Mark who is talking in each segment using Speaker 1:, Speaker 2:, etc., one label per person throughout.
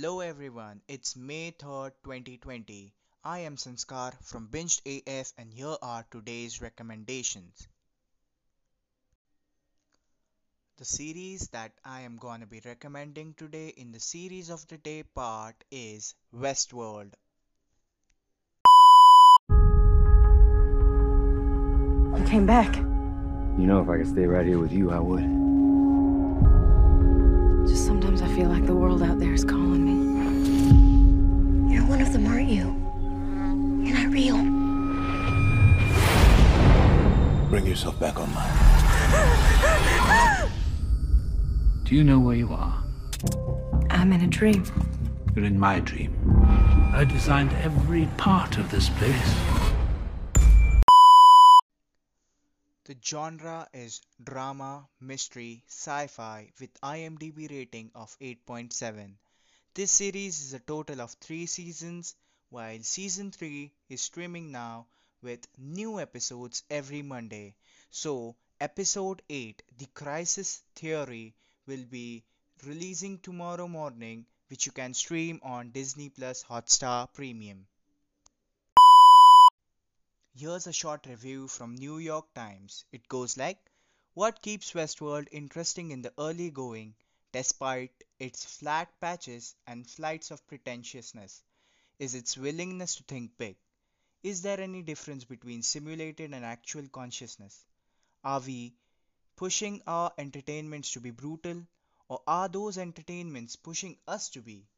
Speaker 1: Hello everyone, it's May 3rd, 2020. I am Sanskar from Binged AF and here are today's recommendations. The series that I am gonna be recommending today in the series of the day part is Westworld.
Speaker 2: You came back.
Speaker 3: You know, if I could stay right here with you, I would.
Speaker 2: Just sometimes I feel like the world out there is calling me.
Speaker 4: You're one of them, aren't you? You're not real.
Speaker 5: Bring yourself back online.
Speaker 6: Do you know where you are?
Speaker 2: I'm in a dream.
Speaker 6: You're in my dream. I designed every part of this place.
Speaker 1: Genre is drama, mystery, sci-fi with IMDb rating of 8.7. This series is a total of 3 seasons while season 3 is streaming now with new episodes every Monday. So, episode 8, The Crisis Theory will be releasing tomorrow morning which you can stream on Disney Plus Hotstar Premium. Here's a short review from New York Times. It goes like What keeps Westworld interesting in the early going, despite its flat patches and flights of pretentiousness, is its willingness to think big. Is there any difference between simulated and actual consciousness? Are we pushing our entertainments to be brutal, or are those entertainments pushing us to be?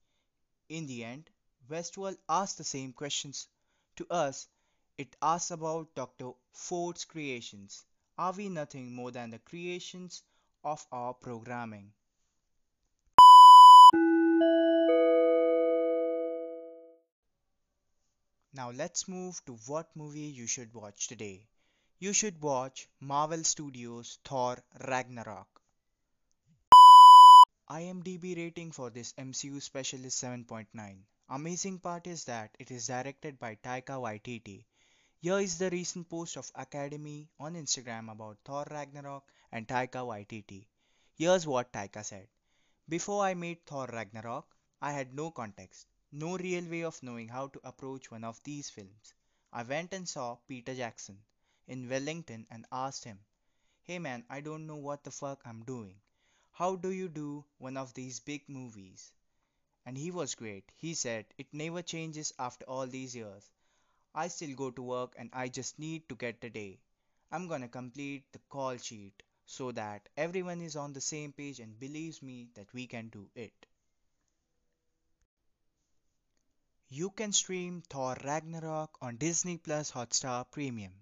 Speaker 1: In the end, Westworld asks the same questions to us it asks about Dr. Ford's creations. Are we nothing more than the creations of our programming? Now let's move to what movie you should watch today. You should watch Marvel Studios Thor Ragnarok. IMDb rating for this MCU special is 7.9. Amazing part is that it is directed by Taika Waititi here is the recent post of Academy on Instagram about Thor Ragnarok and Taika Waititi. Here's what Taika said. Before I made Thor Ragnarok, I had no context, no real way of knowing how to approach one of these films. I went and saw Peter Jackson in Wellington and asked him, Hey man, I don't know what the fuck I'm doing. How do you do one of these big movies? And he was great. He said, It never changes after all these years. I still go to work and I just need to get the day. I'm gonna complete the call sheet so that everyone is on the same page and believes me that we can do it. You can stream Thor Ragnarok on Disney Plus Hotstar Premium.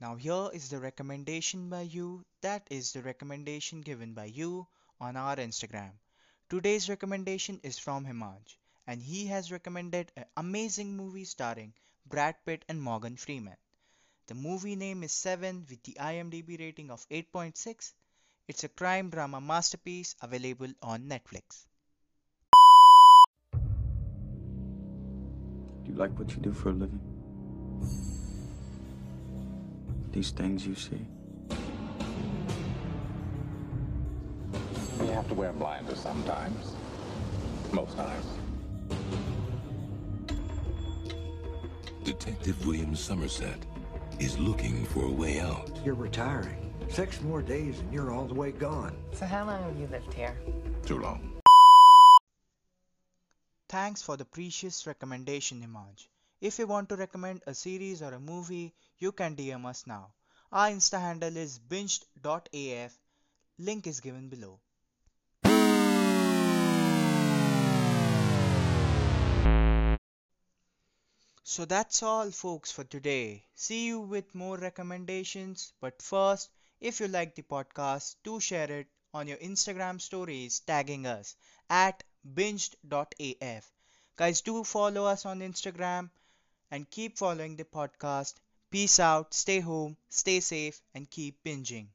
Speaker 1: Now here is the recommendation by you. That is the recommendation given by you on our Instagram. Today's recommendation is from Himaj, and he has recommended an amazing movie starring Brad Pitt and Morgan Freeman. The movie name is Seven with the IMDb rating of 8.6. It's a crime drama masterpiece available on Netflix.
Speaker 3: Do you like what you do for a living? These things you see?
Speaker 5: Wear blinders sometimes. Most times.
Speaker 7: Detective William Somerset is looking for a way out.
Speaker 8: You're retiring. Six more days and you're all the way gone.
Speaker 9: So how long have you lived here?
Speaker 5: Too long.
Speaker 1: Thanks for the precious recommendation, Himanj. If you want to recommend a series or a movie, you can DM us now. Our Insta handle is binged.af. Link is given below. So that's all folks for today. See you with more recommendations. But first, if you like the podcast, do share it on your Instagram stories tagging us at binged.af. Guys, do follow us on Instagram and keep following the podcast. Peace out, stay home, stay safe, and keep binging.